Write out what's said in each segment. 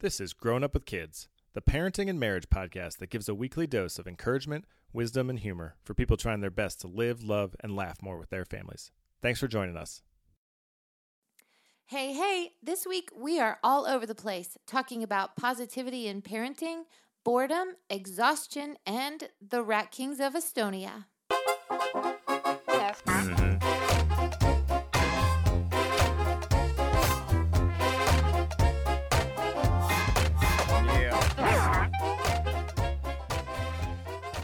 This is Grown Up with Kids, the parenting and marriage podcast that gives a weekly dose of encouragement, wisdom, and humor for people trying their best to live, love, and laugh more with their families. Thanks for joining us. Hey, hey, this week we are all over the place talking about positivity in parenting, boredom, exhaustion, and the Rat Kings of Estonia.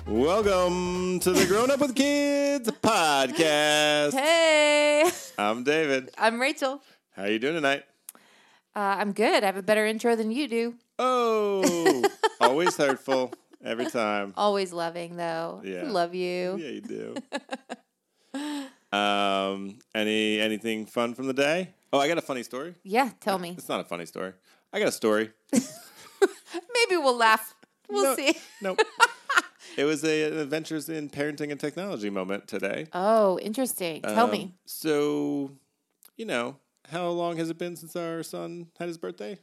Welcome to the Grown Up with Kids podcast. Hey, I'm David. I'm Rachel. How are you doing tonight? Uh, I'm good. I have a better intro than you do. Oh, always hurtful every time. Always loving, though. Yeah. Love you. Yeah, you do. um, any anything fun from the day? Oh, I got a funny story. Yeah, tell me. It's not a funny story. I got a story. Maybe we'll laugh. We'll No. see. Nope. It was a, an adventures in parenting and technology moment today. Oh, interesting. Tell Um, me. So, you know, how long has it been since our son had his birthday?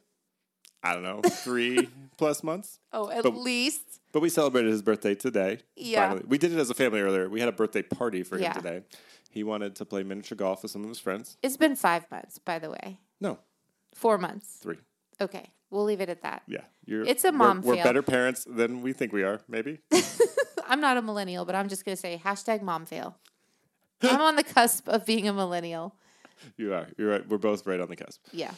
I don't know, three plus months. Oh, at but- least. But we celebrated his birthday today. Yeah. Finally. We did it as a family earlier. We had a birthday party for him today. He wanted to play miniature golf with some of his friends. It's been five months, by the way. No, Four months. three. Okay, we'll leave it at that. Yeah. You're, It's a we're- mom We're, better parents than we think we are, maybe. I'm not a millennial, but I'm just going to say hashtag mom fail. I'm on the cusp of being a millennial. you are. You're right. We're both right on the cusp. Yeah.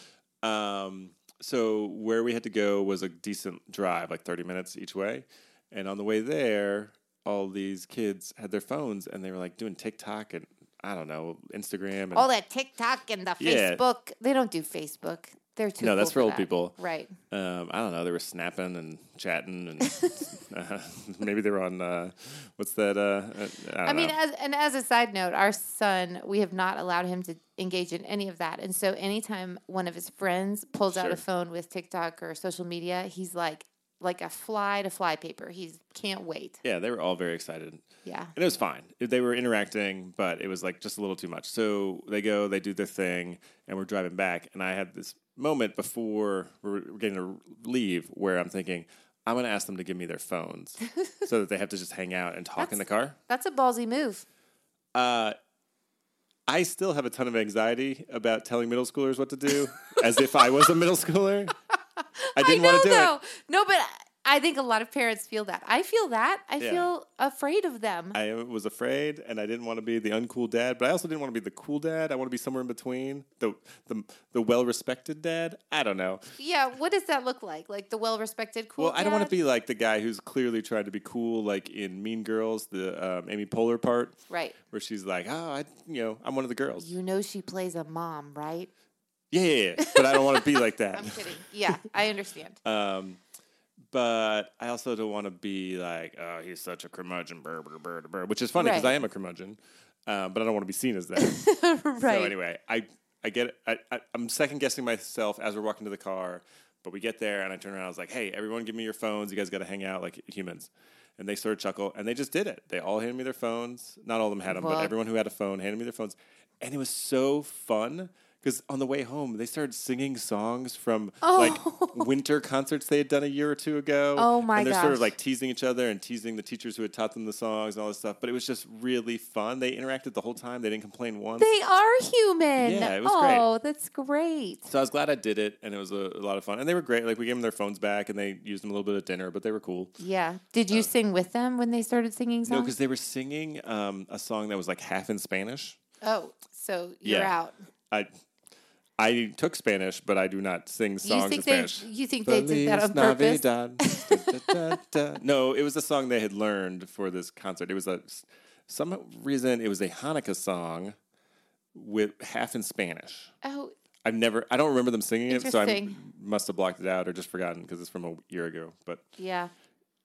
Um, so where we had to go was a decent drive, like 30 minutes each way. And on the way there, all these kids had their phones and they were like doing TikTok and I don't know, Instagram. And, All that TikTok and the Yeah. Facebook. They don't do Facebook. They're too No, that's for old that. people. Right. um, I don't know. They were snapping and chatting and uh, maybe they were on, uh, what's that? Uh, uh, I, I mean, as, and as a side note, our son, we have not allowed him to engage in any of that. And so anytime one of his friends pulls out a phone with TikTok or social media, he's like, like a fly to fly paper. He can't wait. yeah, they were all very excited. Yeah. And it was fine. They were interacting, but it was like just a little too much. So they go, they do their thing, and we're driving back. And I had this moment before we're getting to leave where I'm thinking, I'm going to ask them to give me their phones so that they have to just hang out and talk in the car. That's a ballsy move. Uh, I still have a ton of anxiety about telling middle schoolers what to do as if I was a middle schooler. I didn't know want to do though. it. No, but I think a lot of parents feel that. I feel that. I Yeah. feel afraid of them. I was afraid, and I didn't want to be the uncool dad, but I also didn't want to be the cool dad. I want to be somewhere in between, the the, the well respected dad. I don't know. yeah, what does that look like? Like the well-respected cool well, I don't want to be like the guy who's clearly trying to be cool, like in Mean Girls, the um, Amy Poehler part, right. where she's like, "Oh, I, you know, I'm one of the girls." You know she plays a mom, right? yeah, yeah, yeah. but I don't want to be like that. I'm kidding. Yeah, I understand. Um, but I also don't want to be like, "Oh, he's such a curmudgeon," brr, brr, brr, brr, which is funny because Right. I am a curmudgeon, um, but I don't want to be seen as that. right. So anyway, I I get it. I, I, I'm second guessing myself as we're walking to the car, but we get there and I turn around. I was like, "Hey, everyone, give me your phones. You guys got to hang out like humans." And they sort of chuckle, and they just did it. They all handed me their phones. Not all of them had them, Well- but everyone who had a phone handed me their phones, and it was so fun. Because on the way home, they started singing songs from like winter concerts they had done a year or two ago. Oh, my And they're sort of like teasing each other and teasing the teachers who had taught them the songs and all this stuff. But it was just really fun. They interacted the whole time. They didn't complain once. They are human. Yeah, it was great. oh, that's great. So I was glad I did it, and it was a, a lot of fun. And they were great. Like we gave them their phones back, and they used them a little bit at dinner, but they were cool. Yeah. Did you sing with them when they started singing Uh, No, because they were singing um, a song that was like half in Spanish. oh, so you're Yeah. out. I I took Spanish, but I do not sing songs in they? Spanish. You think they did that on Feliz purpose? Navidad. Da, da, da, da. No, it was a song they had learned for this concert. It was a some reason it was a Hanukkah song with half in Spanish. Oh, I've never, I don't remember them singing it, so I must have blocked it out or just forgotten because it's from a year ago. But yeah.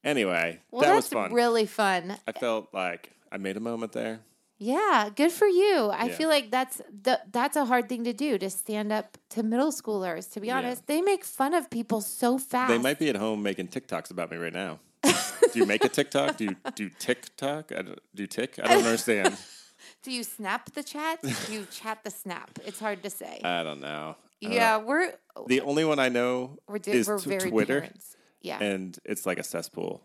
anyway, Well, that was fun. really fun. I felt like I made a moment there. Yeah, good for you. I Yeah. feel like that's the, that's a hard thing to do to stand up to middle schoolers. To be Yeah. honest, they make fun of people so fast. They might be at home making TikToks about me right now. do you make a TikTok? Do you do TikTok? I don't, do you tick? I don't understand. Do you snap the chat? Do you chat the snap? It's hard to say. I don't know. Uh, yeah, we're The only one I know we're, di- is we're t- very Twitter, parents. Yeah. and it's like a cesspool.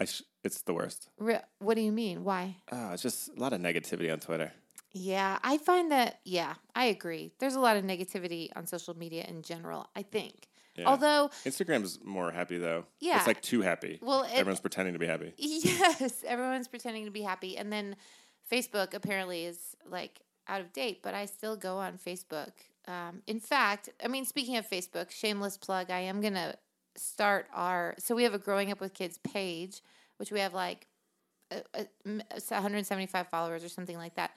I sh- it's the worst. Re- what do you mean? Why? Ah, it's just a lot of negativity on Twitter. Yeah, I find that. Yeah, I agree. There's a lot of negativity on social media in general. I think. Yeah. Although, Instagram's more happy though. Yeah. it's like too happy. well, it, Everyone's pretending to be happy. Yes, everyone's pretending to be happy. And then Facebook apparently is like out of date, but I still go on Facebook. Um, in fact, I mean, speaking of Facebook, shameless plug, I am going to start our. So we have a Growing Up with Kids page, which we have like a, a, m- 175 followers or something like that.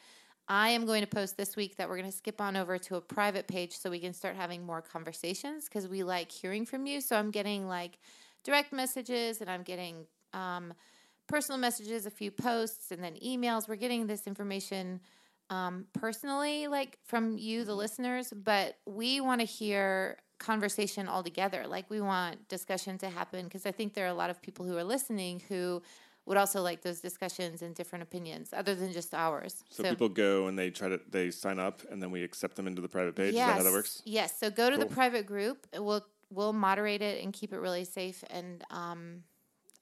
I am going to post this week that we're going to skip on over to a private page so we can start having more conversations because we like hearing from you. So I'm getting like direct messages and I'm getting um, personal messages, a few posts, and then emails. We're getting this information um, personally, like from you, the listeners, but we want to hear conversation altogether. Like we want discussion to happen because I think there are a lot of people who are listening who would also like those discussions and different opinions other than just ours. So, people go and they try to they sign up and then we accept them into the private page. yes, Is that how that works? Yes. So go to the private group. We'll we'll moderate it and keep it really safe and um,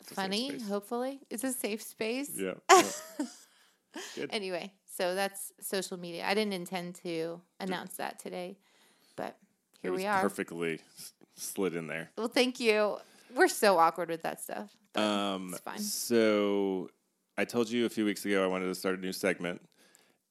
funny. Hopefully, it's a safe space. Yeah. Anyway, so that's social media. I didn't intend to announce that today, here we are. perfectly slid in there. Well, thank you. We're so awkward with that stuff. Um, it's fine. So I told you a few weeks ago I wanted to start a new segment,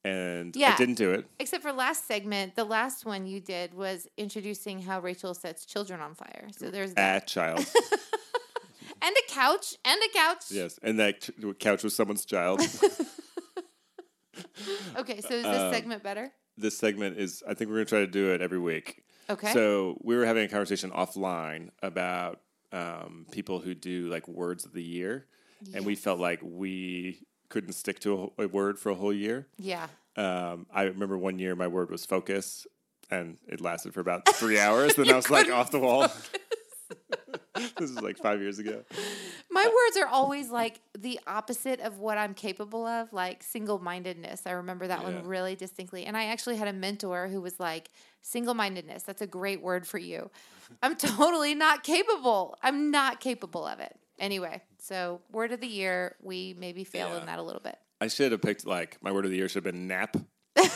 and I didn't do it. Except for last segment, the last one you did was introducing how Rachel sets children on fire. So there's A that. child, and a couch, and a couch. yes, and that ch- couch was someone's child. Okay, so is this Um, segment better? this segment is. I think we're gonna try to do it every week. Okay. So we were having a conversation offline about um, people who do like words of the year, and we felt like we couldn't stick to a, a word for a whole year. yeah. Um, I remember one year my word was focus, and it lasted for about three hours. Then I was like off the wall. this is like five years ago. My words are always like the opposite of what I'm capable of, like single mindedness. I remember that Yeah. one really distinctly. And I actually had a mentor who was like, single mindedness, that's a great word for you. I'm totally not capable. I'm not capable of it. Anyway, so word of the year, we maybe fail Yeah. in that a little bit. I should have picked like my word of the year should have been nap. I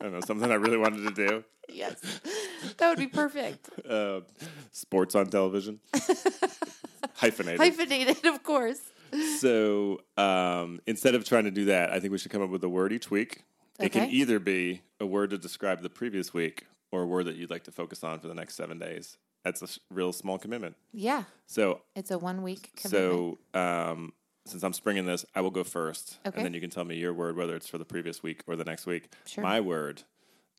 don't know something I really wanted to do. Yes, that would be perfect. Uh, sports on television. Hyphenated. Hyphenated, of course. So um, instead of trying to do that, I think we should come up with a word each week. It can either be a word to describe the previous week or a word that you'd like to focus on for the next seven days. That's a s- real small commitment. Yeah, So, it's a one week commitment. so um, since I'm springing this, I will go first, Okay. and then you can tell me your word, whether it's for the previous week or the next week. Sure. My word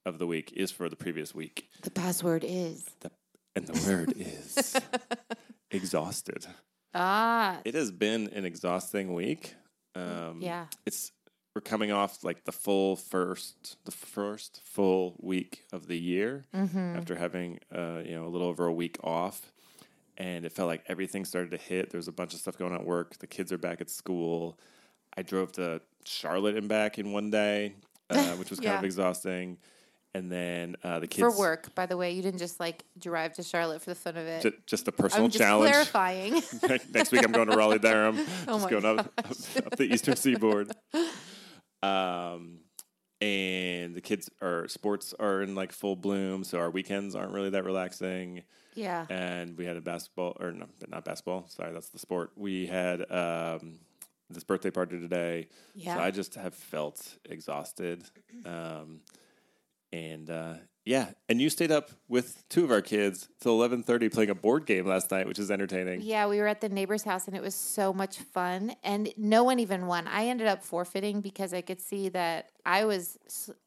of the week is for the previous week, the password is the, and the word is exhausted. ah, It has been an exhausting week. Um, yeah. it's we're coming off like the full first the first full week of the year Mm-hmm. after having uh, you know a little over a week off and it felt like everything started to hit there was a bunch of stuff going on at work the kids are back at school i drove to charlotte and back in one day uh, which was kind of exhausting and then uh, the kids for work, by the way. You didn't just like drive to Charlotte for the fun of it. ju- just a personal I'm just challenge clarifying. Next week, I'm going to Raleigh, Durham. Oh just my going up, up, up the Eastern Seaboard. Um, and the kids are sports are in like full bloom, so our weekends aren't really that relaxing. yeah. And we had a basketball, or no, but not basketball. Sorry, that's the sport. We had um, this birthday party today, Yeah. so I just have felt exhausted. Um, and uh, yeah, and you stayed up with two of our kids till eleven thirty playing a board game last night, which is entertaining. Yeah, we were at the neighbor's house and it was so much fun. And no one even won. I ended up forfeiting because I could see that I was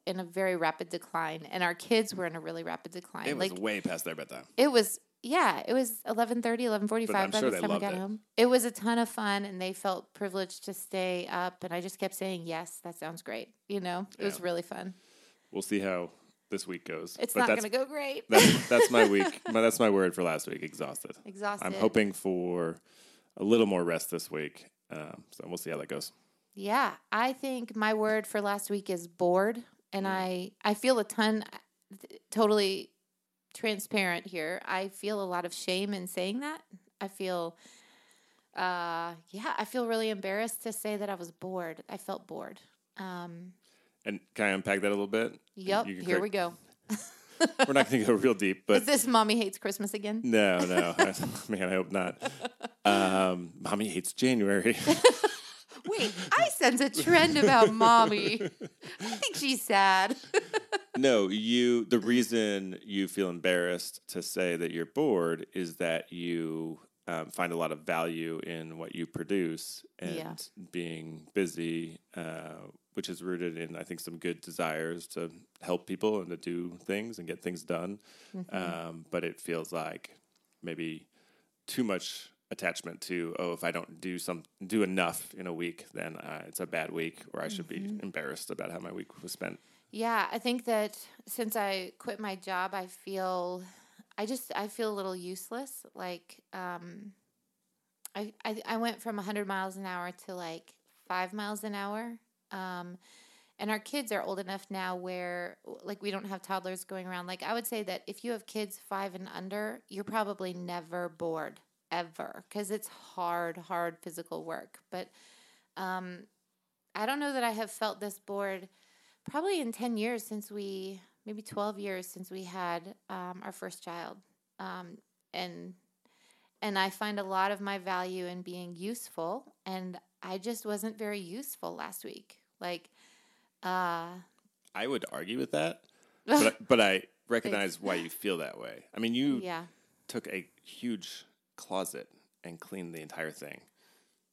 in a very rapid decline and our kids were in a really rapid decline. It was like way past their bedtime. it was yeah, it was 11:30, 11:45 But I'm by sure the time I got it. home. It was a ton of fun and they felt privileged to stay up and I just kept saying, "Yes, that sounds great." You know, it was really fun. We'll see how this week goes. It's But not going to go great. That's, that's my week. My, that's my word for last week. Exhausted. Exhausted. I'm hoping for a little more rest this week. Um, so we'll see how that goes. Yeah, I think my word for last week is bored, and Mm. I I feel a ton. th- totally transparent here. I feel a lot of shame in saying that. I feel, uh, yeah, I feel really embarrassed to say that I was bored. I felt bored. Um, And can I unpack that a little bit? yep, here correct- we go. We're not going to go real deep, but Is this mommy hates Christmas again? no, no. Man, I hope not. Um, mommy hates January. Wait, I sense a trend about mommy. I think she's sad. no, you. The reason you feel embarrassed to say that you're bored is that you um, find a lot of value in what you produce and Yeah. being busy, uh, which is rooted in I think some good desires to help people and to do things and get things done. Mm-hmm. Um, but it feels like maybe too much attachment to oh if I don't do some do enough in a week then uh, it's a bad week or I should Mm-hmm. be embarrassed about how my week was spent. Yeah, I think that since I quit my job, I feel, I just, I feel a little useless. Like, um, I, I, I went from 100 miles an hour to like five miles an hour. Um, and our kids are old enough now where, like, we don't have toddlers going around. Like, I would say that if you have kids five and under, you're probably never bored ever because it's hard, hard physical work. But um, I don't know that I have felt this bored probably in 10 years since we maybe 12 years since we had um, our first child um, and and i find a lot of my value in being useful and i just wasn't very useful last week like uh I would argue with that, but but I recognize why you feel that way. I mean, you yeah took a huge closet and cleaned the entire thing,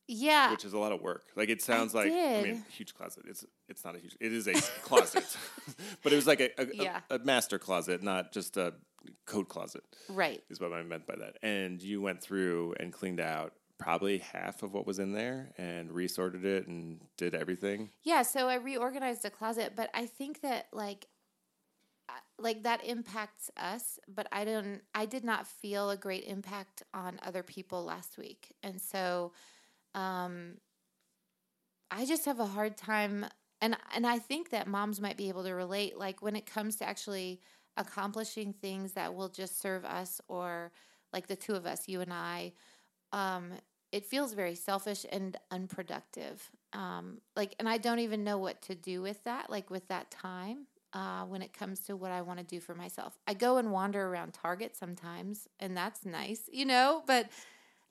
yeah which is a lot of work. Like it sounds like I did. mean, huge closet. It's it's not a huge. It is a closet, but it was like a a, a- a master closet, not just a coat closet. right Is what I meant by that. And you went through and cleaned out probably half of what was in there and resorted it and did everything. Yeah, so I reorganized the closet, but I think that like uh, like that impacts us, but I don't I did not feel a great impact on other people last week. And so um I just have a hard time and and I think that moms might be able to relate like when it comes to actually accomplishing things that will just serve us or like the two of us, you and I, um, it feels very selfish and unproductive. Um, like, and I don't even know what to do with that, like with that time, uh, when it comes to what I want to do for myself. I go and wander around Target sometimes, and that's nice, you know, but.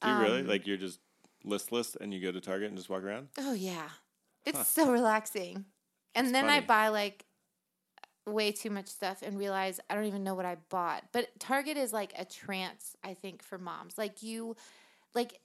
Do you really? um, Like you're just listless and you go to Target and just walk around? Oh yeah. It's Huh. so relaxing. And That's then I buy like way too much stuff and realize I don't even know what I bought. But Target is like a trance, I think, for moms. Like you like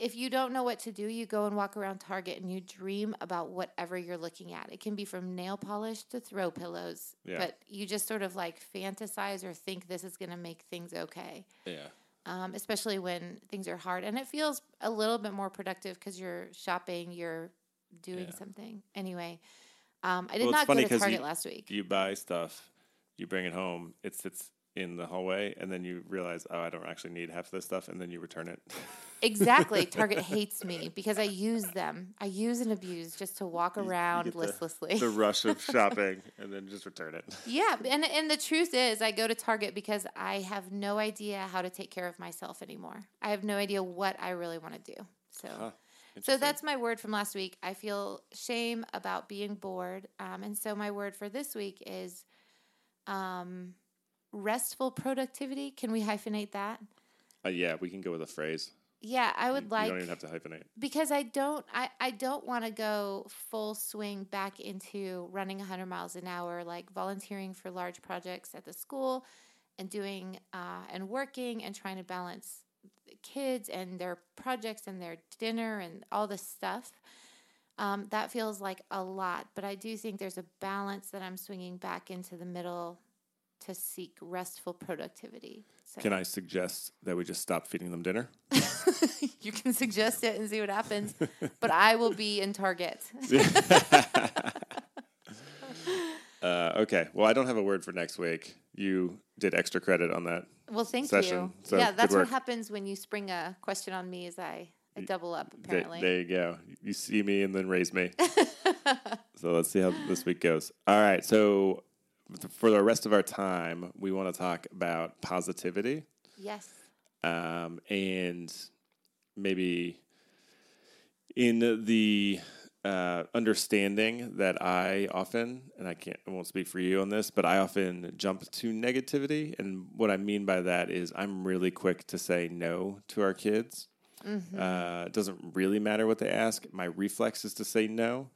if you don't know what to do, you go and walk around Target and you dream about whatever you're looking at. It can be from nail polish to throw pillows, Yeah. but you just sort of like fantasize or think this is going to make things okay Yeah. um, especially when things are hard. And it feels a little bit more productive because you're shopping, you're doing Yeah. something. Anyway, um, I did Well, it's not go to Target you- last week. You buy stuff, you bring it home, it sits in the hallway, and then you realize, oh, I don't actually need half of this stuff, and then you return it. exactly. Target hates me because I use them. I use and abuse just to walk You- you around get the- listlessly. the rush of shopping, and then just return it. Yeah, and and the truth is, I go to Target because I have no idea how to take care of myself anymore. I have no idea what I really want to do. So, Huh. so that's my word from last week. I feel shame about being bored, um, and so my word for this week is um, restful productivity. Can we hyphenate that? Uh, yeah, we can go with a phrase. Yeah, I would you, like You don't even have to hyphenate. because I don't I, I don't want to go full swing back into running 100 miles an hour like volunteering for large projects at the school and doing uh, and working and trying to balance the kids and their projects and their dinner and all this stuff um, that feels like a lot but I do think there's a balance that I'm swinging back into the middle to seek restful productivity so Can I suggest that we just stop feeding them dinner? you can suggest it and see what happens. But I will be in Target. Uh, okay. Well, I don't have a word for next week. You did extra credit on that. well, thank Session. you. So, yeah, that's what happens when you spring a question on me. Is I, double up apparently. there you go. You see me and then raise me. so let's see how this week goes. All right. So for the rest of our time, we want to talk about positivity Yes. um, and maybe in the uh, understanding that I often, and I can't, I won't speak for you on this, but I often jump to negativity. And what I mean by that is I'm really quick to say no to our kids. Uh, it doesn't really matter what they ask. My reflex is to say no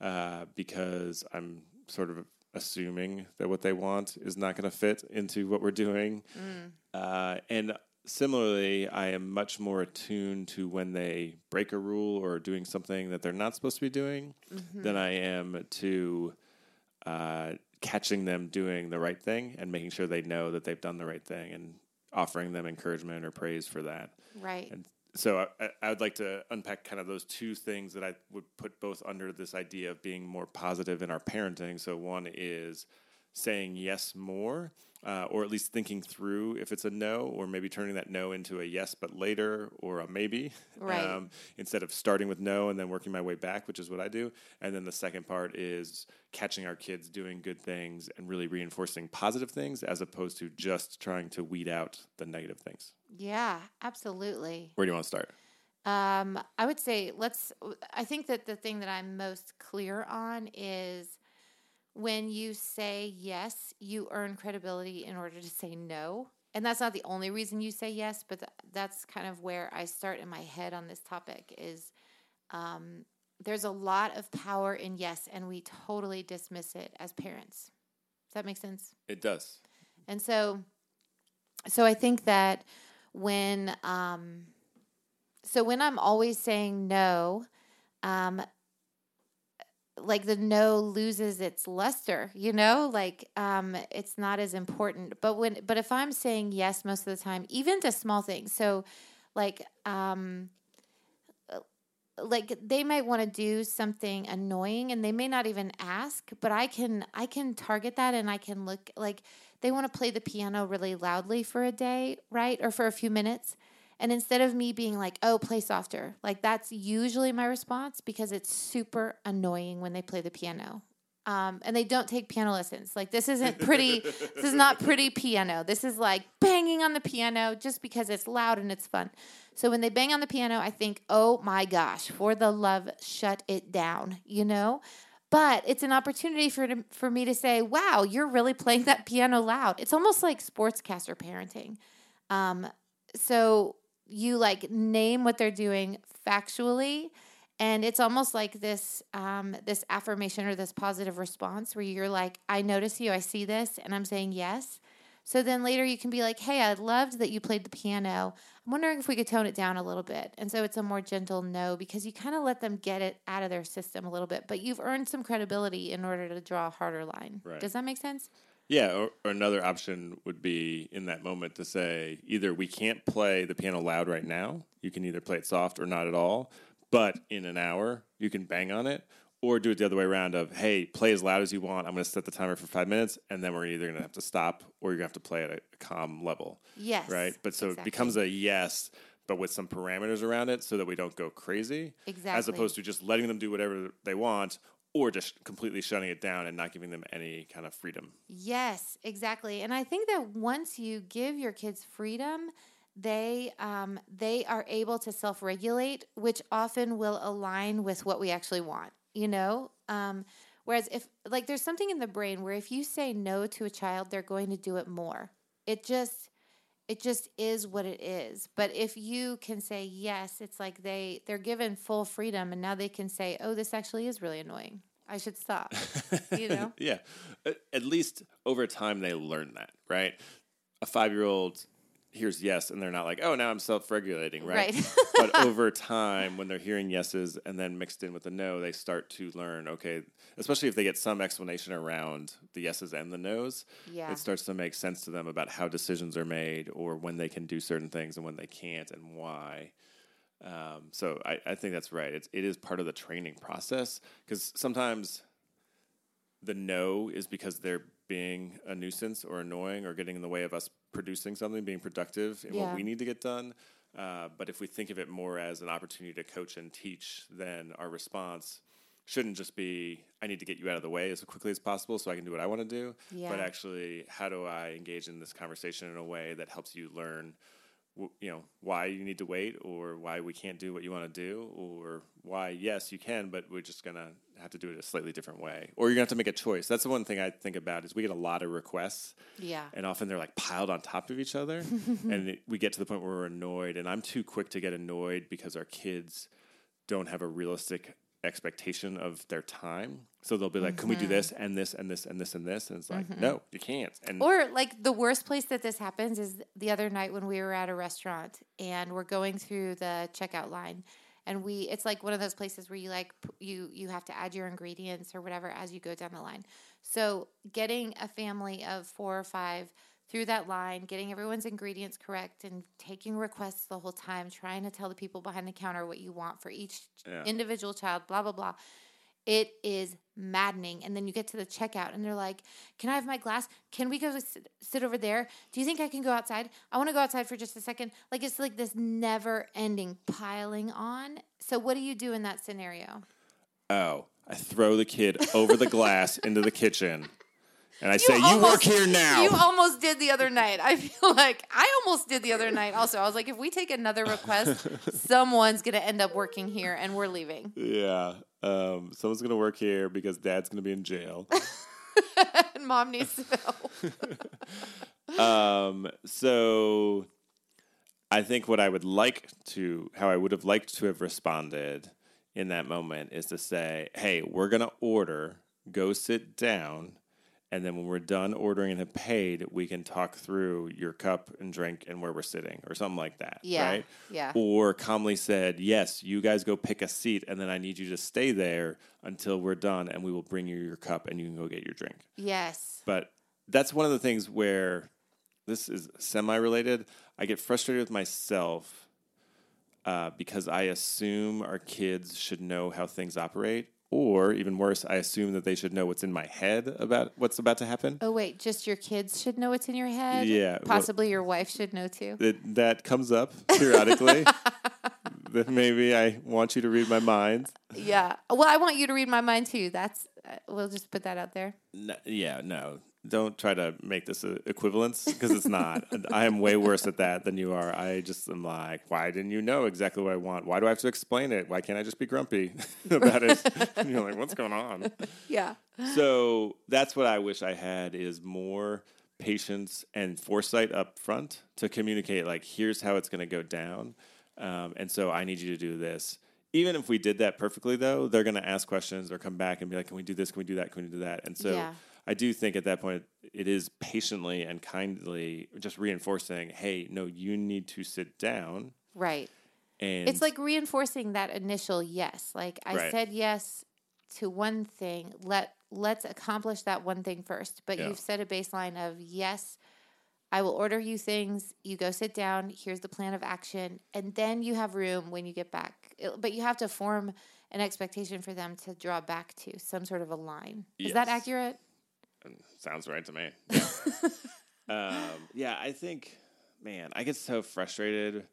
uh, because I'm sort of assuming that what they want is not going to fit into what we're doing. Uh, and similarly, I am much more attuned to when they break a rule or doing something that they're not supposed to be doing than I am to uh, catching them doing the right thing and making sure they know that they've done the right thing and offering them encouragement or praise for that. Right. And so I- I, would like to unpack kind of those two things that I would put both under this idea of being more positive in our parenting. So one is saying yes more, uh, or at least thinking through if it's a no, or maybe turning that no into a yes but later or a maybe, Right. instead of starting with no and then working my way back, which is what I do. And then the second part is catching our kids doing good things and really reinforcing positive things as opposed to just trying to weed out the negative things. Yeah, absolutely. Where do you want to start? Um, I would say let's. I think that the thing that I'm most clear on is when you say yes, you earn credibility in order to say no. And that's not the only reason you say yes, but th- that's kind of where I start in my head on this topic is um, there's a lot of power in yes, and we totally dismiss it as parents. Does that make sense? It does. And so, so I think that when, um, so when I'm always saying no, um, like the no loses its luster, you know, like um, it's not as important. But when, but if I'm saying yes most of the time, even to small things, so like, um, like they might want to do something annoying and they may not even ask but i can i can target that and i can look like they want to play the piano really loudly for a day right? Or for a few minutes and instead of me being like oh play softer like that's usually my response because it's super annoying when they play the piano um, and they don't take piano lessons like this isn't pretty this is not pretty piano this is like banging on the piano just because it's loud and it's fun so when they bang on the piano, I think, oh my gosh, for the love, shut it down, you know? But it's an opportunity for, for me to say, wow, you're really playing that piano loud. It's almost like sportscaster parenting. Um, so you like name what they're doing factually. And it's almost like this um, this affirmation or this positive response where you're like, I notice you, I see this, and I'm saying yes. So then later you can be like, hey, I loved that you played the piano. I'm wondering if we could tone it down a little bit. And so it's a more gentle no because you kind of let them get it out of their system a little bit, but you've earned some credibility in order to draw a harder line. Right. Does that make sense? Yeah, or, or another option would be in that moment to say either we can't play the piano loud right now, you can either play it soft or not at all, but in an hour you can bang on it, or do it the other way around of hey, play as loud as you want. I'm going to set the timer for five minutes, and then we're either going to have to stop or you're going to have to play at a calm level, Yes. right? But so it becomes a yes, but with some parameters around it so that we don't go crazy, Exactly. as opposed to just letting them do whatever they want. Or just completely shutting it down and not giving them any kind of freedom. Yes, exactly. And I think that once you give your kids freedom, they um, they are able to self regulate, which often will align with what we actually want. You know, um, whereas if like there's something in the brain where if you say no to a child, they're going to do it more. It just it just is what it is. But if you can say yes, it's like they they're given full freedom, and now they can say, "Oh, this actually is really annoying. I should stop." you know. yeah. At- At least over time, they learn that, right? A five year old hears yes, and they're not like, oh, now I'm self regulating, right? Right. but over time, when they're hearing yeses and then mixed in with the no, they start to learn, okay, especially if they get some explanation around the yeses and the nos, Yeah. it starts to make sense to them about how decisions are made or when they can do certain things and when they can't and why. Um, so I, I think that's right. It's, it is part of the training process because sometimes the no is because they're being a nuisance or annoying or getting in the way of us producing something, being productive in Yeah. what we need to get done. Uh, but if we think of it more as an opportunity to coach and teach, then our response shouldn't just be I need to get you out of the way as quickly as possible so I can do what I want to do, but actually how do I engage in this conversation in a way that helps you learn you know why you need to wait or why we can't do what you want to do or why yes you can but we're just gonna have to do it a slightly different way. Or you're gonna have to make a choice. That's the one thing i think about is we get a lot of requests. Yeah. and often they're like piled on top of each other. And it, we get to the point where we're annoyed and i'm too quick to get annoyed because our kids don't have a realistic expectation of their time so they'll be like can we do mm-hmm. this and this and this and this and this and it's like mm-hmm. no you can't and Or like the worst place that this happens is the other night when we were at a restaurant and we're going through the checkout line and we it's like one of those places where you like p- you you have to add your ingredients or whatever as you go down the line. So getting a family of 4 or 5 through that line, getting everyone's ingredients correct and taking requests the whole time, trying to tell the people behind the counter what you want for each Yeah. individual child, blah blah blah. It is maddening. And then you get to the checkout and they're like, Can I have my glass? Can we go sit, sit over there? Do you think I can go outside? I want to go outside for just a second. Like it's like this never ending piling on. So, what do you do in that scenario? oh i throw the kid over the glass into the kitchen and i say you work here now You almost did the other night. I feel like I almost did the other night also. I was like, if we take another request, someone's going to end up working here and we're leaving. yeah um, someone's gonna work here because dad's gonna be in jail and mom needs to know. um, so I think what I would like to, how I would have liked to have responded in that moment is to say, hey, we're going to order, go sit down. And then when we're done ordering and have paid, we can talk through your cup and drink and where we're sitting or something like that. Yeah, Right? yeah. Or calmly said, yes, you guys go pick a seat and then I need you to stay there until we're done and we will bring you your cup and you can go get your drink Yes. but that's one of the things where this is semi related. I get frustrated with myself uh, because I assume our kids should know how things operate, or even worse, I assume that they should know what's in my head about what's about to happen. Oh wait, just your kids should know what's in your head. Yeah, well- possibly your wife should know too. That that comes up periodically. that maybe I want you to read my mind. Yeah. Well, I want you to read my mind too. That's uh, we'll just put that out there. No, yeah, no. Don't try to make this a equivalence because it's not. I am way worse at that than you are. I just am like, why didn't you know exactly what I want? Why do I have to explain it? Why can't I just be grumpy about it? and you're like, what's going on? Yeah. So that's what I wish I had is more patience and foresight up front to communicate like here's how it's going to go down um, and so i need you to do this even if we did that perfectly though they're going to ask questions or come back and be like can we do this can we do that can we do that and so Yeah. I do think at that point it is patiently and kindly just reinforcing hey no you need to sit down Right. and It's like reinforcing that initial yes. Like I Right. said yes to one thing. Let let's accomplish that one thing first. But Yeah. you've set a baseline of yes, I will order you things. You go sit down. Here's the plan of action, and then you have room when you get back. It- but you have to form an expectation for them to draw back to some sort of a line. Is that accurate? Sounds right to me. um, yeah, I think, man, I get so frustrated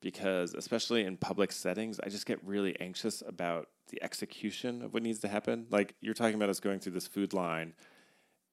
because, especially in public settings, I just get really anxious about the execution of what needs to happen. Like you're talking about us going through this food line,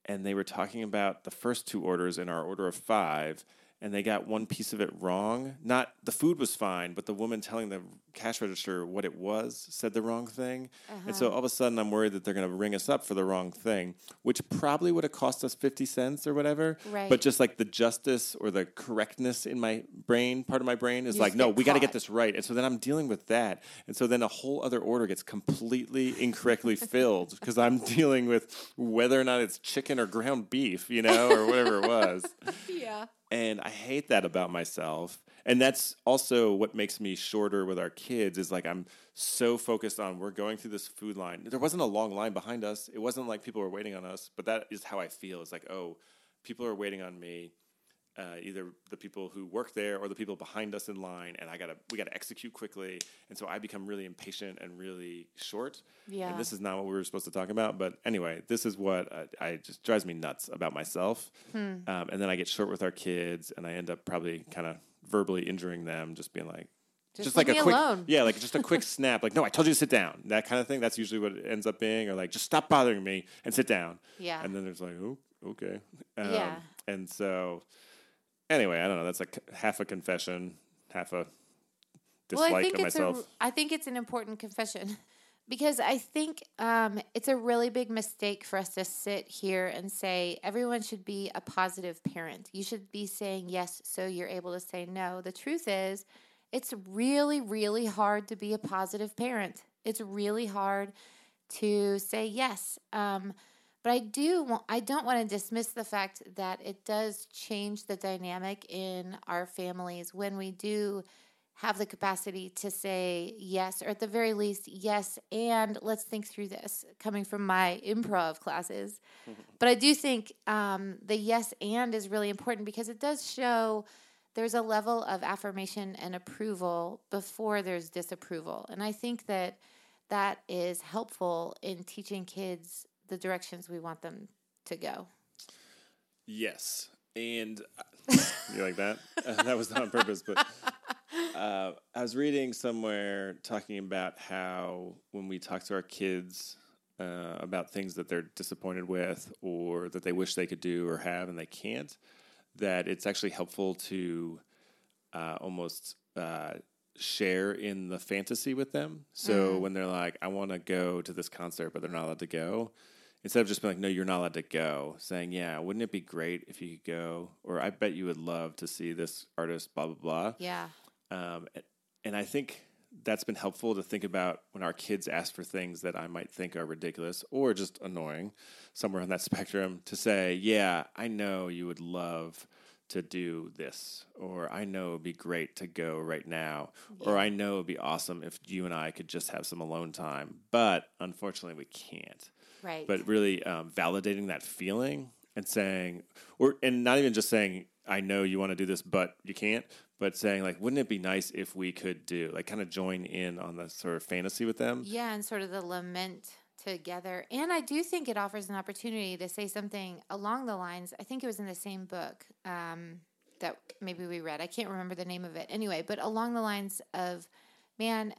and they were talking about the first two orders in our order of five. And they got one piece of it wrong. Not the food was fine, but the woman telling the cash register what it was said the wrong thing. And so all of a sudden, I'm worried that they're going to ring us up for the wrong thing, which probably would have cost us 50 cents or whatever. Right. But just like the justice or the correctness in my brain, part of my brain is You like, no, we got to get this right. And so then I'm dealing with that. And so then a whole other order gets completely incorrectly filled because I'm dealing with whether or not it's chicken or ground beef, you know, or whatever it was. Yeah. And I hate that about myself. And that's also what makes me shorter with our kids is like I'm so focused on we're going through this food line. There wasn't a long line behind us. It wasn't like people were waiting on us, but that is how I feel. It's like, oh, people are waiting on me. Uh, either the people who work there or the people behind us in line, and I gotta we gotta execute quickly, and so I become really impatient and really short. Yeah. And this is not what we were supposed to talk about, but anyway, this is what I, I just drives me nuts about myself. Hmm. Um, and then I get short with our kids, and I end up probably kind of verbally injuring them, just being like, Just like leave a quick, alone. yeah, like just a quick snap, like no, I told you to sit down. That kind of thing. That's usually what it ends up being, or like just stop bothering me and sit down. Yeah. And then there's like, oh, okay. Um, Yeah. And so, anyway, I don't know. That's like half a confession, half a dislike well, I think of it's myself. A, I think it's an important confession because I think um, it's a really big mistake for us to sit here and say everyone should be a positive parent. You should be saying yes so you're able to say no. The truth is, it's really, really hard to be a positive parent. It's really hard to say yes. Um, but I do want, I don't want to dismiss the fact that it does change the dynamic in our families when we do have the capacity to say yes, or at the very least, yes, and let's think through this coming from my improv classes. But I do think um, the yes and is really important because it does show there's a level of affirmation and approval before there's disapproval. And I think that that is helpful in teaching kids the directions we want them to go. Yes, and you like that? Uh, that was not on purpose, but uh, I was reading somewhere talking about how when we talk to our kids uh, about things that they're disappointed with or that they wish they could do or have and they can't, that it's actually helpful to uh, almost uh, share in the fantasy with them. So when they're like, "I want to go to this concert," but they're not allowed to go, instead of just being like, "No, you're not allowed to go," saying, "Yeah, wouldn't it be great if you could go?" Or "I bet you would love to see this artist." Blah blah blah. Yeah. Um, and I think that's been helpful to think about when our kids ask for things that I might think are ridiculous or just annoying, somewhere on that spectrum, to say, Yeah, I know you would love to do this, or I know it'd be great to go right now, or I know it'd be awesome if you and I could just have some alone time, but unfortunately we can't Right. but really um, validating that feeling and saying, or and not even just saying, I know you want to do this, but you can't, but saying like, wouldn't it be nice if we could do like kind of join in on the sort of fantasy with them? Yeah, and sort of the lament together. And I do think it offers an opportunity to say something along the lines. I think it was in the same book um, that maybe we read. I can't remember the name of it. Anyway, but along the lines of, man,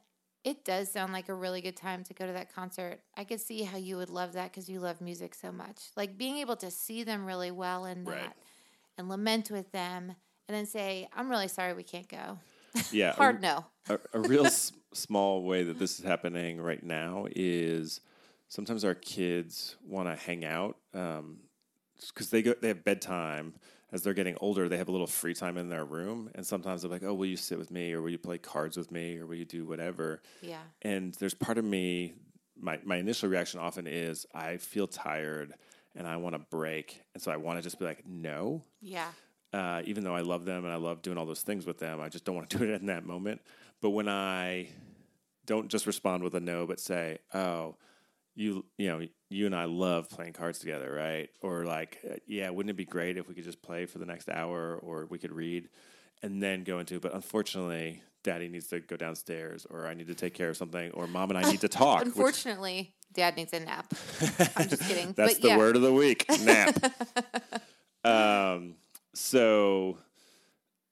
it does sound like a really good time to go to that concert. I could see how you would love that because you love music so much. Like being able to see them really well in that Right. and lament with them and then say, I'm really sorry we can't go. Yeah, Hard no. a, a real s- small way that this is happening right now is sometimes our kids want to hang out um, because they go they have bedtime as they're getting older they have a little free time in their room and sometimes they're like oh will you sit with me or will you play cards with me or will you do whatever Yeah. and there's part of me my, my initial reaction often is i feel tired and i want to break and so i want to just be like no Yeah. uh, even though I love them and I love doing all those things with them, I just don't want to do it in that moment. But when I don't just respond with a no, but say, "Oh, you, you know, you and I love playing cards together, right?" Or like, uh, "Yeah, wouldn't it be great if we could just play for the next hour, or we could read," and then go into, "But unfortunately, Daddy needs to go downstairs, or I need to take care of something, or Mom and I need to talk." which- Unfortunately, dad needs a nap. I'm just kidding. That's but the yeah. word of the week. Nap. um, so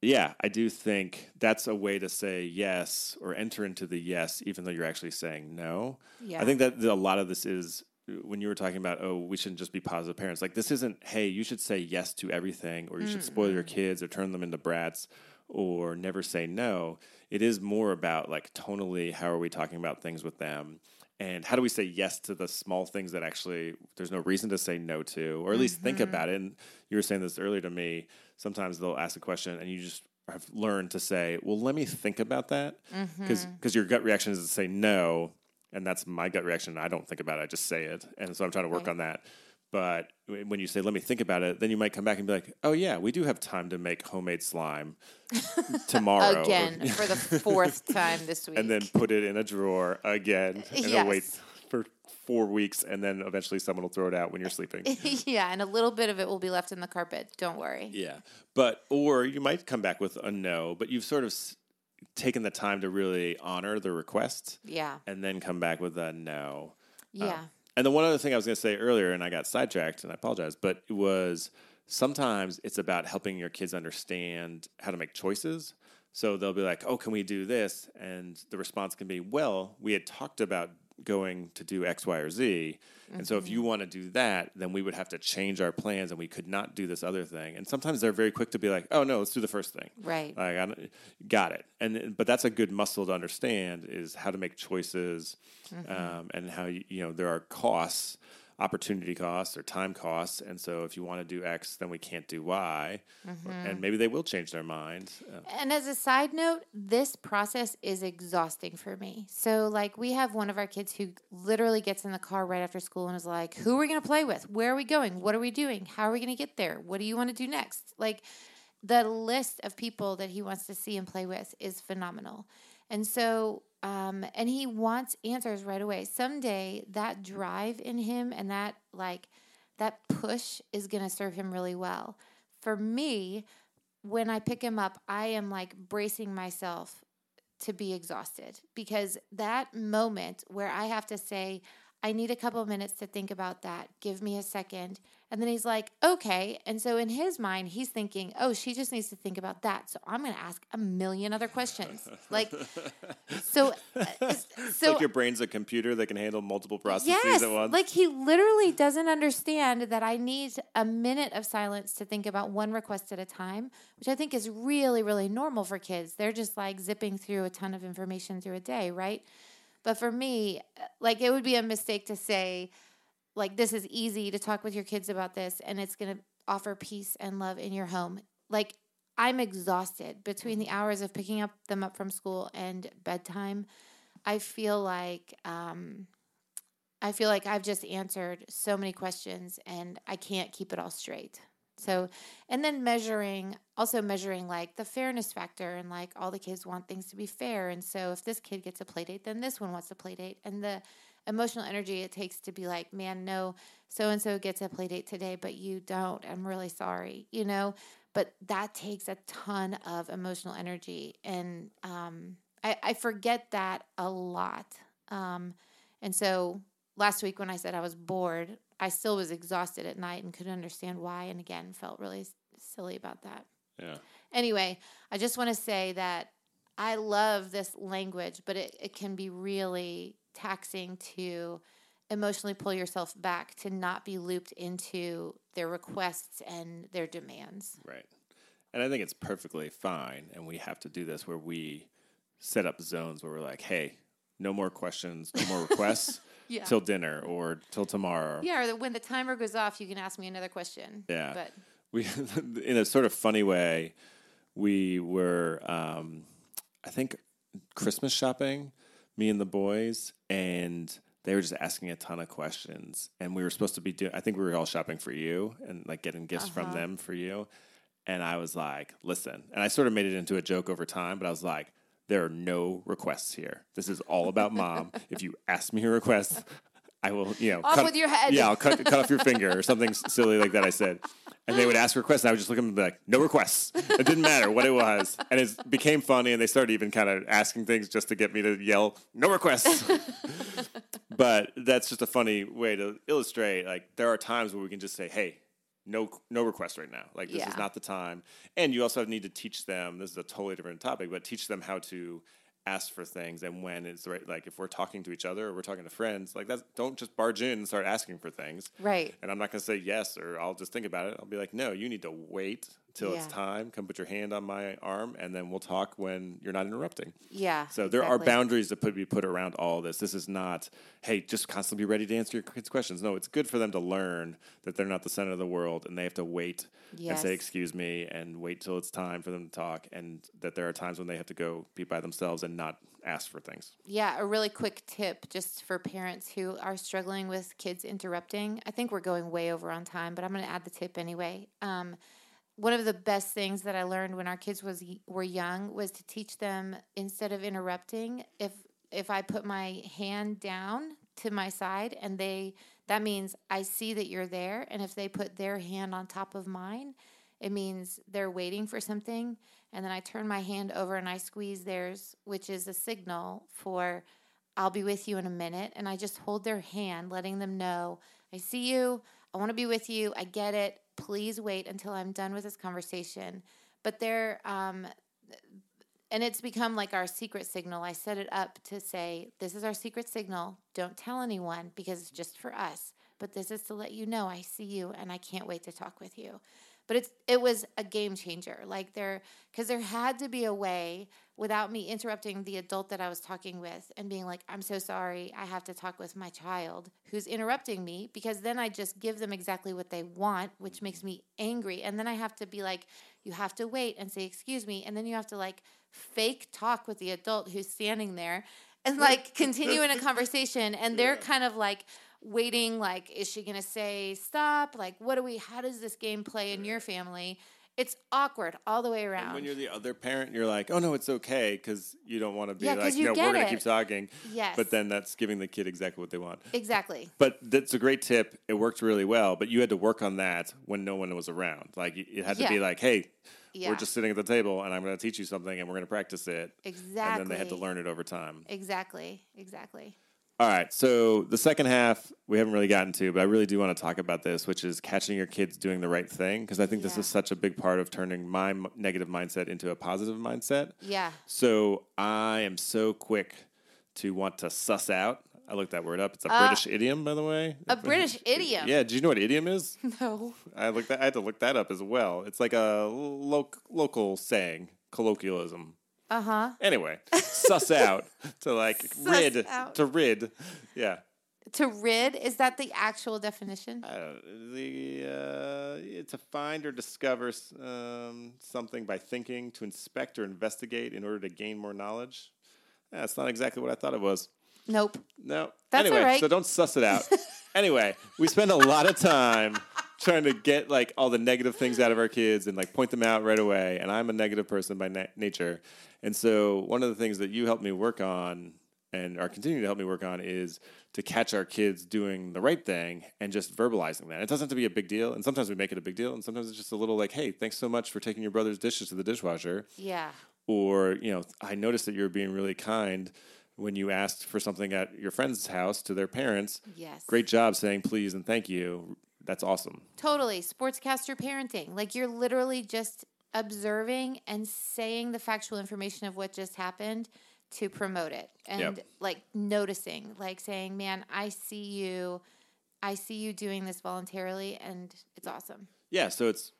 yeah, I do think that's a way to say yes or enter into the yes, even though you're actually saying no. Yeah. I think that a lot of this is uh, when you were talking about, oh, we shouldn't just be positive parents. Like this isn't, hey, you should say yes to everything, or you should spoil your mm-hmm. kids, or turn them into brats, or never say no. It is more about like tonally, how are we talking about things with them, and how do we say yes to the small things that actually there's no reason to say no to, or at least think mm-hmm. about it. And you were saying this earlier to me. Sometimes they'll ask a question, and you just have learned to say, "Well, let me think about that," mm-hmm. because your gut reaction is to say no, and that's my gut reaction. I don't think about it; I just say it, and so I'm trying to work Right. on that. But when you say, "Let me think about it," then you might come back and be like, "Oh yeah, we do have time to make homemade slime tomorrow." Again for the fourth time this week. and then put it in a drawer again, and Yes. For four weeks, and then eventually someone will throw it out when you're sleeping. yeah, and a little bit of it will be left in the carpet. Don't worry. Yeah, but or you might come back with a no, but you've sort of s- taken the time to really honor the request, Yeah. and then come back with a no. Yeah. Um, and then one other thing I was going to say earlier, and I got sidetracked, and I apologize, but it was sometimes it's about helping your kids understand how to make choices. So they'll be like, "Oh, can we do this?" And the response can be, "Well, we had talked about going to do X, Y, or Z, and so if you want to do that, then we would have to change our plans, and we could not do this other thing." And sometimes they're very quick to be like, "Oh no, let's do the first thing." Right. Like, I got it. And but that's a good muscle to understand is how to make choices, um, and how you, you know there are costs, opportunity costs or time costs, and so if you want to do X, then we can't do Y, and maybe they will change their mind. Uh, And as a side note, this process is exhausting for me. So, like, we have one of our kids who literally gets in the car right after school and is like, Who are we going to play with? Where are we going? What are we doing? How are we going to get there? What do you want to do next? Like, the list of people that he wants to see and play with is phenomenal. And so, um, and he wants answers right away. Someday, that drive in him and that, like, that push is going to serve him really well. For me, when I pick him up, I am like bracing myself to be exhausted because that moment where I have to say, I need a couple minutes to think about that. Give me a second. And then he's like, okay. And so in his mind, he's thinking, oh, she just needs to think about that. So I'm going to ask a million other questions. Like, so, uh, so like your brain's a computer that can handle multiple processes yes, at once. like he literally doesn't understand that I need a minute of silence to think about one request at a time, which I think is really, really normal for kids. They're just like zipping through a ton of information through a day, right? But for me, like it would be a mistake to say, like, this is easy to talk with your kids about this and it's going to offer peace and love in your home. Like, I'm exhausted between the hours of picking up them up from school and bedtime. I feel like um, I feel like I've just answered so many questions and I can't keep it all straight. So, and then measuring, also measuring like the fairness factor and like all the kids want things to be fair. And so if this kid gets a play date, then this one wants a play date. And the emotional energy it takes to be like, man, no, so and so gets a play date today, but you don't. I'm really sorry, you know? But that takes a ton of emotional energy. And um, I, I forget that a lot. Um, and so last week when I said I was bored, I still was exhausted at night and couldn't understand why. And again, felt really silly about that. yeah. Anyway, I just want to say that I love this language, but it, it can be really taxing to emotionally pull yourself back to not be looped into their requests and their demands. Right. And I think it's perfectly fine. And we have to do this where we set up zones where we're like, hey, no more questions, no more requests Yeah. till dinner or till tomorrow. Yeah, or that when the timer goes off, you can ask me another question. Yeah. But We, in a sort of funny way, we were, um, I think, Christmas shopping, me and the boys, and they were just asking a ton of questions. And we were supposed to be doing, I think we were all shopping for you and like getting gifts from Uh-huh. them for you. And I was like, listen, and I sort of made it into a joke over time, but I was like, there are no requests here. This is all about mom. if you ask me a request, I will, you know, Off with your head. Yeah, I'll cut, cut off your finger or something silly like that. I said, and they would ask requests, and I would just look at them and be like, no requests. It didn't matter what it was, and it became funny, and they started even kind of asking things just to get me to yell, no requests. but that's just a funny way to illustrate. Like there are times where we can just say, hey. No, no requests right now. Like this is not the time. And you also need to teach them. This is a totally different topic, but teach them how to ask for things and when it's right. Like if we're talking to each other or we're talking to friends, like that. Don't just barge in and start asking for things. right. And I'm not going to say yes or I'll just think about it. I'll be like, no, you need to wait till it's time. Come put your hand on my arm, and then we'll talk when you're not interrupting. Yeah. So there are boundaries that put be put around all this. This is not, hey, just constantly be ready to answer your kids' questions. No, it's good for them to learn that they're not the center of the world, and they have to wait and say excuse me and wait till it's time for them to talk, and that there are times when they have to go be by themselves and not ask for things. Yeah, a really quick tip just for parents who are struggling with kids interrupting. I think we're going way over on time, but I'm going to add the tip anyway. Um, one of the best things that I learned when our kids was were young was to teach them instead of interrupting, if if I put my hand down to my side and they that means I see that you're there and if they put their hand on top of mine, it means they're waiting for something and then I turn my hand over and I squeeze theirs, which is a signal for I'll be with you in a minute. And I just hold their hand, letting them know I see you. I want to be with you. I get it. Please wait until I'm done with this conversation. But they're, um, and it's become like our secret signal. I set it up to say, this is our secret signal. Don't tell anyone because it's just for us. But this is to let you know I see you and I can't wait to talk with you. But it's it was a game changer. Like there because there had to be a way without me interrupting the adult that I was talking with and being like, I'm so sorry, I have to talk with my child who's interrupting me because then I just give them exactly what they want, which makes me angry. And then I have to be like, you have to wait and say, excuse me. And then you have to like fake talk with the adult who's standing there and like continue in a conversation. And they're kind of like, waiting like is she going to say stop like what do we how does this game play in your family it's awkward all the way around And when you're the other parent, you're like, oh no, it's okay because you don't want to be Yeah, like, you no, we're gonna keep talking. Yes. But then that's giving the kid exactly what they want. exactly But that's a great tip. It worked really well, but you had to work on that when no one was around. Like it had to be like, hey, yeah we're just sitting at the table and I'm going to teach you something and we're going to practice it. exactly And then they had to learn it over time. exactly exactly All right. So the second half we haven't really gotten to, but I really do want to talk about this, which is catching your kids doing the right thing because I think this is such a big part of turning my m- negative mindset into a positive mindset. yeah So I am so quick to want to suss out. I looked that word up. It's a Uh, British idiom, by the way. a British idiom. Yeah. Do you know what idiom is? no I looked. That, I had to look that up as well. It's like a lo- local saying, colloquialism. Uh-huh Anyway, suss out to like Suss rid out. to rid. Yeah. to rid is that the actual definition Uh, the uh, to find or discover um, something by thinking, to inspect or investigate in order to gain more knowledge. That's not exactly what I thought it was. nope No. That's anyway, right. so don't suss it out. anyway, we spend a lot of time trying to get like all the negative things out of our kids and like point them out right away. And I'm a negative person by na- nature. And so one of the things that you helped me work on and are continuing to help me work on is to catch our kids doing the right thing and just verbalizing that. It doesn't have to be a big deal. And sometimes we make it a big deal. And sometimes it's just a little like, hey, thanks so much for taking your brother's dishes to the dishwasher yeah or you know i noticed that you were being really kind when you asked for something at your friend's house to their parents yes great job saying please and thank you that's awesome Totally. Sportscaster parenting. Like you're literally just observing and saying the factual information of what just happened to promote it and Yep. like noticing, like saying, man, I see you. I see you doing this voluntarily and it's awesome. yeah so it's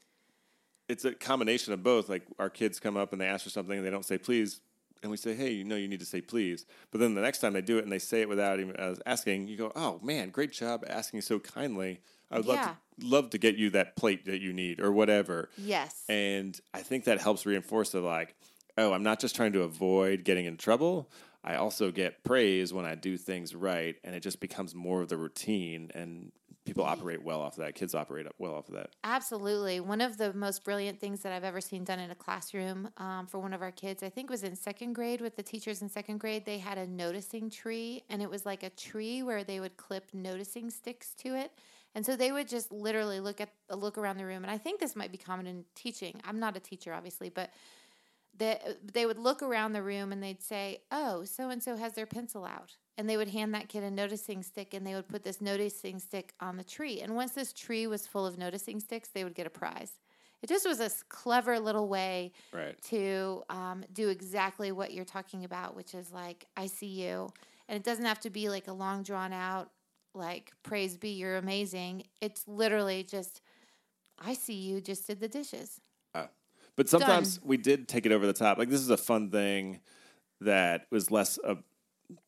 it's a combination of both like our kids come up and they ask for something and they don't say please and we say hey you know you need to say please but then the next time they do it and they say it without even asking you go oh man great job asking so kindly i would love Yeah. to love to get you that plate that you need or whatever Yes. And I think that helps reinforce the like, oh, I'm not just trying to avoid getting in trouble. I also get praise when I do things right, and it just becomes more of the routine. And people operate well off of that. Kids operate well off of that. Absolutely. One of the most brilliant things that I've ever seen done in a classroom um, for one of our kids, I think was in second grade with the teachers in second grade. They had a noticing tree, and it was like a tree where they would clip noticing sticks to it. And so they would just literally look at look around the room, and I think this might be common in teaching. I'm not a teacher, obviously, but they, they would look around the room and they'd say, "Oh, so and so has their pencil out," and they would hand that kid a noticing stick, and they would put this noticing stick on the tree. And once this tree was full of noticing sticks, they would get a prize. It just was a clever little way Right. to um, do exactly what you're talking about, which is like, I see you. And it doesn't have to be like a long drawn out, like, praise be, you're amazing. It's literally just, I see you just did the dishes. Uh, but sometimes we did take it over the top. Like this is a fun thing that was less of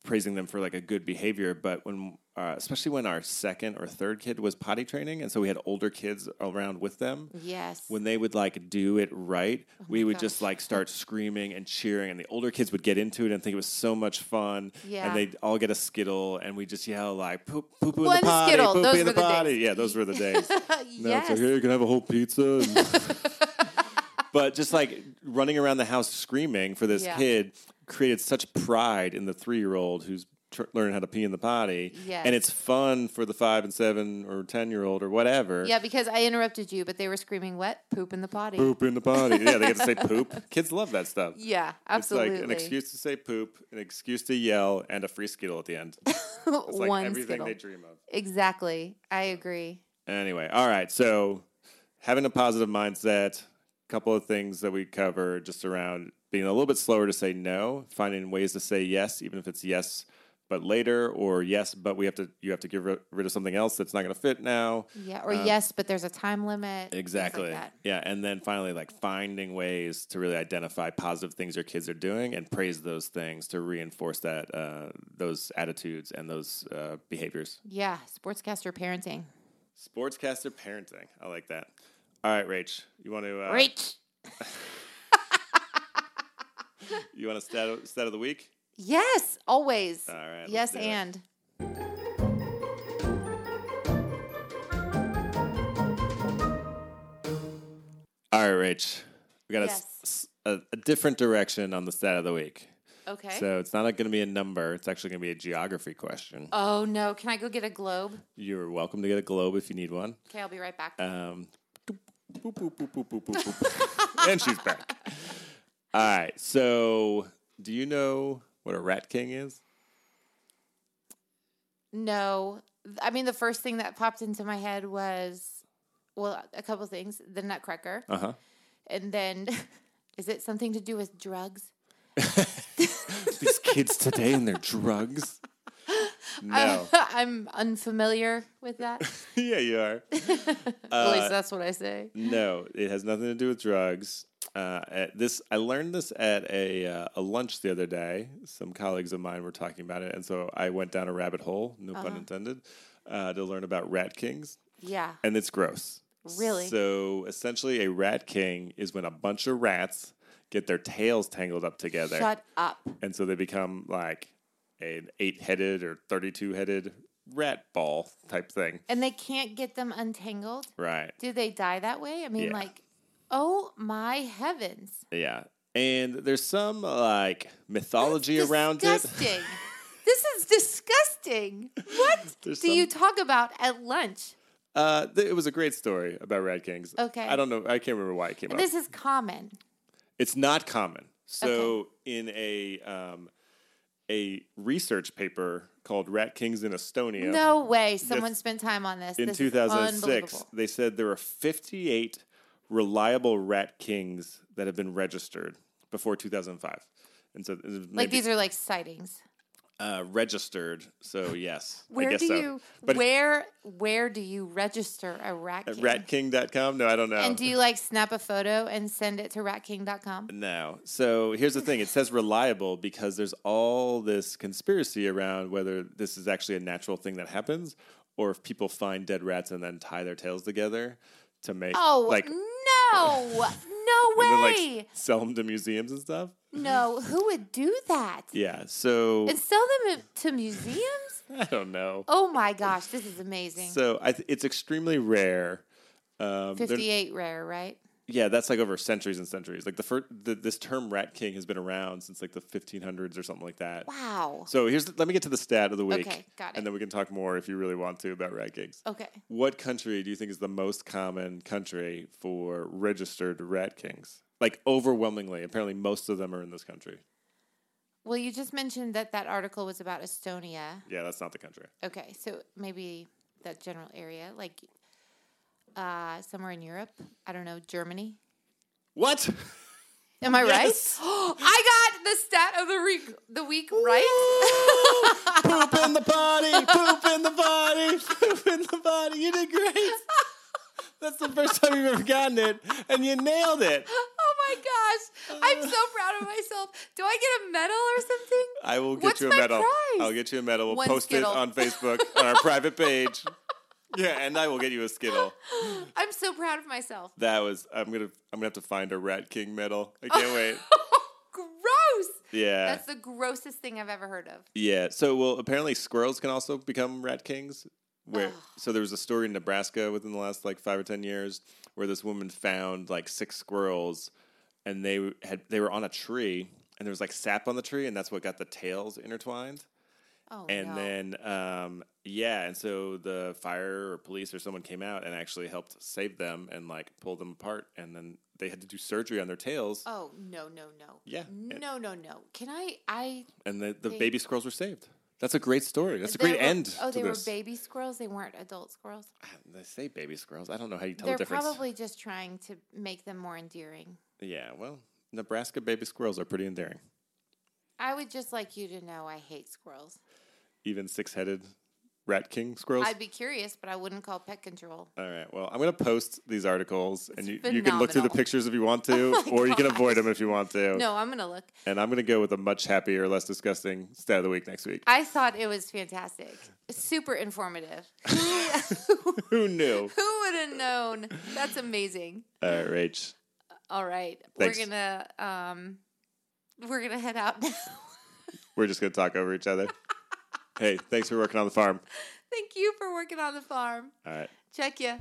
praising them for like a good behavior. But when, uh, especially when our second or third kid was potty training, and so we had older kids around with them. Yes. when they would like do it right, we would gosh. just like start screaming and cheering, and the older kids would get into it and think it was so much fun. Yeah. And they'd all get a skittle, and we just yell like "poop, poo poo in the potty, Skittle, poo those in the the potty." days. Yeah, those were the days. It's yes. like, hey, you can have a whole pizza. and- but just like running around the house screaming for this Yeah. kid created such pride in the three year old who's tr- learning how to pee in the potty. Yes. And it's fun for the five and seven or 10 year old or whatever. yeah, because I interrupted you, but they were screaming, wet, poop in the potty. Poop in the potty. Yeah, they get to say poop. Kids love that stuff. Yeah, absolutely. It's like an excuse to say poop, an excuse to yell, and a free skittle at the end. It's like One everything Skittle. they dream of. Exactly. I agree. Anyway, all right. So having a positive mindset, a couple of things that we cover just around being a little bit slower to say no, finding ways to say yes, even if it's yes but later, or yes but we have to you have to get rid of something else that's not going to fit now. Yeah, or yes, but there's a time limit. like Exactly. that. yeah, and then finally, like finding ways to really identify positive things your kids are doing and praise those things to reinforce that uh, those attitudes and those uh, behaviors. Yeah, sportscaster parenting. Sportscaster parenting. I like that. All right, Rach, you want to uh, Rach. you want a stat of, stat of the week? Yes, always. All right. Yes, and. It. All right, Rach. We got yes. a, a, a different direction on the stat of the week. Okay. So it's not going to be a number. It's actually going to be a geography question. Oh no! Can I go get a globe? You're welcome to get a globe if you need one. Okay, I'll be right back. Um, boop, boop, boop, and she's back. All right. So, do you know what a rat king is? no, I mean the first thing that popped into my head was, well, a couple things. The Nutcracker, Uh huh. and then, is it something to do with drugs? These kids today and their drugs. No. I'm unfamiliar with that. yeah, you are. At Uh, least that's what I say. No, it has nothing to do with drugs. Uh, at this I learned this at a uh, a lunch the other day. Some colleagues of mine were talking about it, and so I went down a rabbit hole, no pun intended, uh, to learn about rat kings. Yeah. and it's gross. Really? So essentially, a rat king is when a bunch of rats get their tails tangled up together, Shut up. and so they become like an eight-headed or thirty-two-headed rat ball type thing. And they can't get them untangled. Right? Do they die that way? I mean, Yeah. like, oh my heavens. Yeah. And there's some like mythology around it. disgusting. this is disgusting. What There's do you talk about at lunch? Uh, th- it was a great story about rat kings. Okay. I don't know. I can't remember why it came up. This is common. It's not common. So in a um, a research paper called "Rat Kings in Estonia" No way someone spent time on this. in This 2006, unbelievable. they said there were 58 reliable rat kings that have been registered before 2005. And so, uh, Like these are like sightings. uh, registered. So yes, Where I guess do so. you But where where do you register a rat king? at king? ratking.com? No, I don't know. And do you like snap a photo and send it to ratking.com? No. So here's the thing it says reliable because there's all this conspiracy around whether this is actually a natural thing that happens or if people find dead rats and then tie their tails together to make Oh like no. and No then, way. like sell them to museums and stuff. no, who would do that? Yeah. So And sell them to museums? I don't know. Oh my gosh, this is amazing. So I th- it's extremely rare. Um, 58 rare, right? Yeah, that's like over centuries and centuries. Like the first, the, this term "rat king" has been around since like the 1500s or something like that. Wow. So here's the, let me get to the stat of the week. Okay, got it. And then we can talk more if you really want to about rat kings. Okay. What country do you think is the most common country for registered rat kings? Like overwhelmingly, apparently most of them are in this country. Well, you just mentioned that that article was about Estonia. Yeah, that's not the country. Okay, so maybe that general area, like uh, somewhere in Europe. I don't know, Germany. What? Am I Yes. right? I got the stat of the week, the week right. poop in the body, poop in the body, poop in the potty. You did great. That's the first time you've ever gotten it, and you nailed it. oh my gosh, I'm so proud of myself. Do I get a medal or something? I will get What's you a medal. prize? I'll get you a medal. We'll One post Skittle. it on Facebook on our private page. Yeah, and I will get you a Skittle. I'm so proud of myself. That was. I'm gonna. I'm gonna have to find a Rat King medal. I can't wait. Gross. Yeah. That's the grossest thing I've ever heard of. Yeah. So, well, apparently squirrels can also become rat kings. Where so there was a story in Nebraska within the last like five or ten years where this woman found like six squirrels, and they had they were on a tree, and there was like sap on the tree, and that's what got the tails intertwined. Oh And no. then, um, yeah, and so the fire or police or someone came out and actually helped save them and like pull them apart, and then they had to do surgery on their tails, Oh no no no. Yeah. No no no. Can I I and the, the they- baby squirrels were saved. That's a great story. That's a great were- end. Oh, they this. were baby squirrels. They weren't adult squirrels. They say baby squirrels. I don't know how you tell They're the difference. probably just trying to make them more endearing. Yeah, well, Nebraska baby squirrels are pretty endearing. I would just like you to know I hate squirrels. Even six-headed rat king squirrels. I'd be curious, but I wouldn't call pet control. All right. Well, I'm going to post these articles, and you, you can look through the pictures if you want to, Oh or you can avoid them if you want to. No, I'm gonna look. And I'm going to go with a much happier, less disgusting stat of the week next week. I thought it was fantastic, super informative. Who knew? Who would have known? That's amazing. All right, Rach. All right, Thanks. we're gonna um, we're gonna head out now. We're just going to talk over each other. Hey, thanks for working on the farm. Thank you for working on the farm. All right. Check ya.